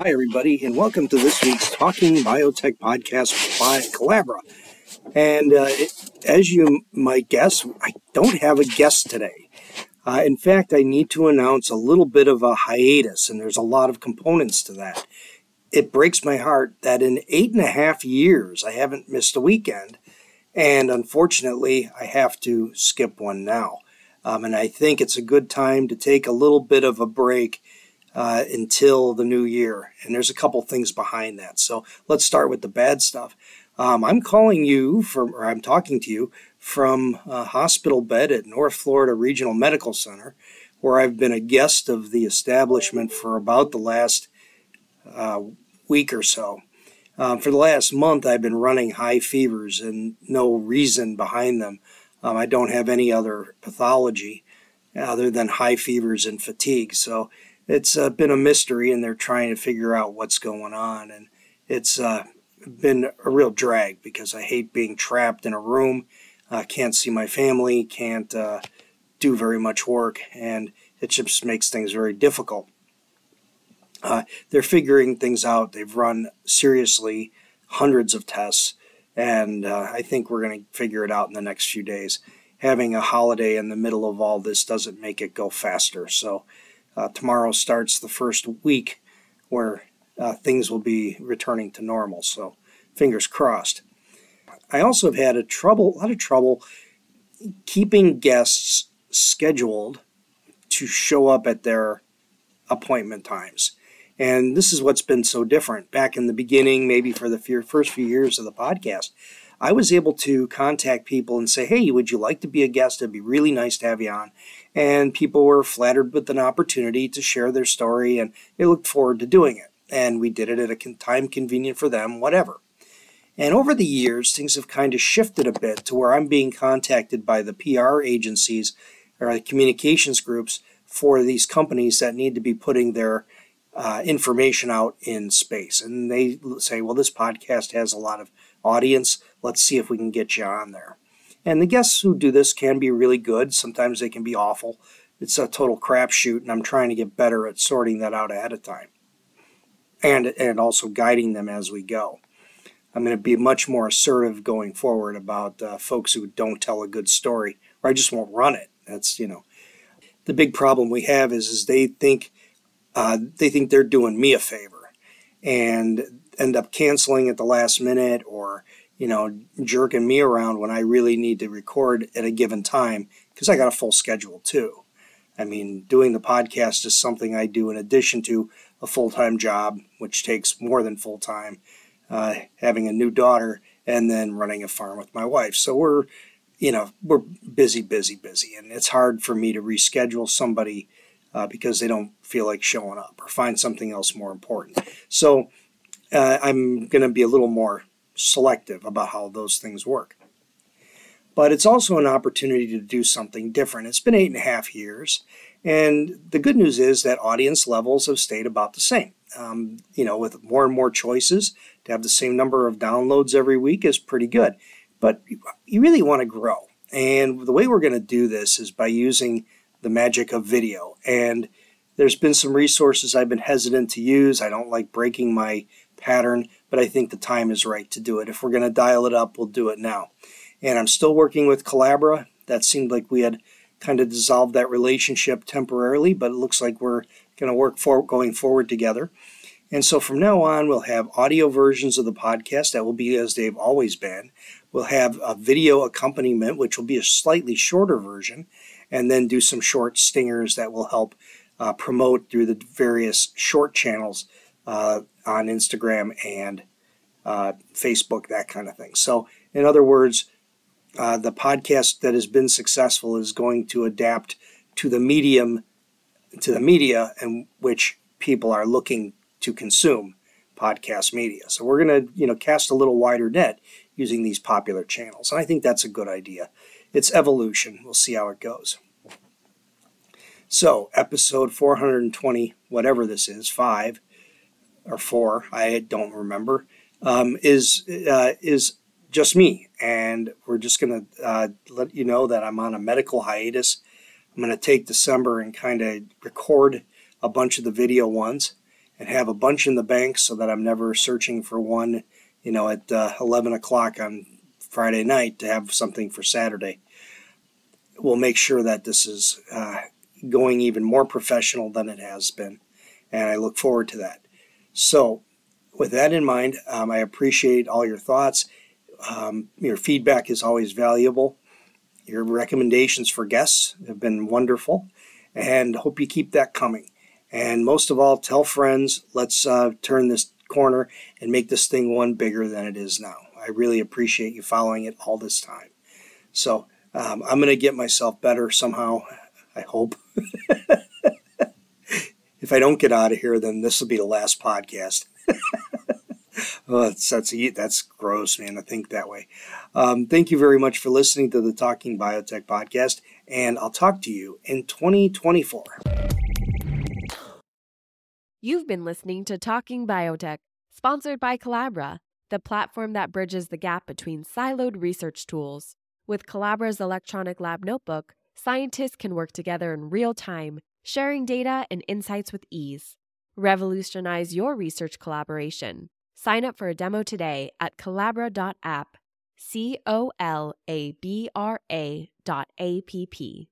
Hi, everybody, and welcome to this week's Talking Biotech podcast by Colabra. And uh, it, as you might guess, I don't have a guest today. Uh, in fact, I need to announce a little bit of a hiatus, and there's a lot of components to that. It breaks my heart that in eight and a half years, I haven't missed a weekend. And unfortunately, I have to skip one now. Um, and I think it's a good time to take a little bit of a break uh, until the new year. And there's a couple things behind that. So let's start with the bad stuff. Um, I'm calling you from, or I'm talking to you from a hospital bed at North Florida Regional Medical Center, where I've been a guest of the establishment for about the last uh, week or so. Um, for the last month, I've been running high fevers and no reason behind them. Um, I don't have any other pathology other than high fevers and fatigue. So it's uh, been a mystery, and they're trying to figure out what's going on. And it's uh, been a real drag because I hate being trapped in a room. I uh, can't see my family, can't uh, do very much work, and it just makes things very difficult. Uh, they're figuring things out. They've run seriously hundreds of tests, and uh, I think we're going to figure it out in the next few days. Having a holiday in the middle of all this doesn't make it go faster. So uh, tomorrow starts the first week where uh, things will be returning to normal. So fingers crossed. I also have had a trouble, a lot of trouble keeping guests scheduled to show up at their appointment times. And this is what's been so different. Back in the beginning, maybe for the first few years of the podcast, I was able to contact people and say, hey, would you like to be a guest? It'd be really nice to have you on. And people were flattered with an opportunity to share their story and they looked forward to doing it. And we did it at a time convenient for them, whatever. And over the years, things have kind of shifted a bit to where I'm being contacted by the PR agencies or the communications groups for these companies that need to be putting their uh, information out in space. And they say, well, this podcast has a lot of audience. Let's see if we can get you on there. And the guests who do this can be really good. Sometimes they can be awful. It's a total crapshoot, and I'm trying to get better at sorting that out ahead of time and, and also guiding them as we go. I'm going to be much more assertive going forward about uh, folks who don't tell a good story, or I just won't run it. That's, you know, the big problem we have is, is they think uh, they think they're doing me a favor and end up canceling at the last minute or you know jerking me around when I really need to record at a given time because I got a full schedule too. I mean, doing the podcast is something I do in addition to a full time job, which takes more than full time, uh, having a new daughter, and then running a farm with my wife. So we're, you know, we're busy, busy, busy, and it's hard for me to reschedule somebody uh, because they don't feel like showing up or find something else more important. So uh, I'm going to be a little more selective about how those things work. But it's also an opportunity to do something different. It's been eight and a half years, and the good news is that audience levels have stayed about the same. Um, you know, with more and more choices, to have the same number of downloads every week is pretty good. But you really want to grow. And the way we're going to do this is by using the magic of video. And there's been some resources I've been hesitant to use. I don't like breaking my pattern, but I think the time is right to do it. If we're going to dial it up, we'll do it now. And I'm still working with Colabra. That seemed like we had kind of dissolved that relationship temporarily, but it looks like we're going to work for going forward together. And so from now on, we'll have audio versions of the podcast that will be as they've always been. We'll have a video accompaniment, which will be a slightly shorter version and then do some short stingers that will help uh, promote through the various short channels uh, on Instagram and uh, Facebook, that kind of thing. So, in other words, uh, the podcast that has been successful is going to adapt to the medium, to the media in which people are looking to consume podcast media. So we're going to, you know, cast a little wider net using these popular channels. And I think that's a good idea. It's evolution. We'll see how it goes. So, episode 420, whatever this is, five or four, I don't remember, um, is uh, is just me, and we're just to uh, let you know that I'm on a medical hiatus. I'm to take December and kind of record a bunch of the video ones and have a bunch in the bank so that I'm never searching for one, you know, at uh, 11 o'clock on Friday night to have something for Saturday. We'll make sure that this is uh, going even more professional than it has been, and I look forward to that. So, with that in mind, um, I appreciate all your thoughts. Um, your feedback is always valuable. Your recommendations for guests have been wonderful, and hope you keep that coming. And most of all, tell friends. Let's uh, turn this corner and make this thing one bigger than it is now. I really appreciate you following it all this time. So um, I'm going to get myself better somehow. I hope. if I don't get out of here, then this will be the last podcast. oh, that's, that's, that's gross, man, to think that way. Um, thank you very much for listening to the Talking Biotech podcast, and I'll talk to you in 2024. You've been listening to Talking Biotech, sponsored by Colabra, the platform that bridges the gap between siloed research tools. With Colabra's electronic lab notebook, scientists can work together in real time, sharing data and insights with ease. Revolutionize your research collaboration. Sign up for a demo today at colabra.app. C O L A B R A dot A P P.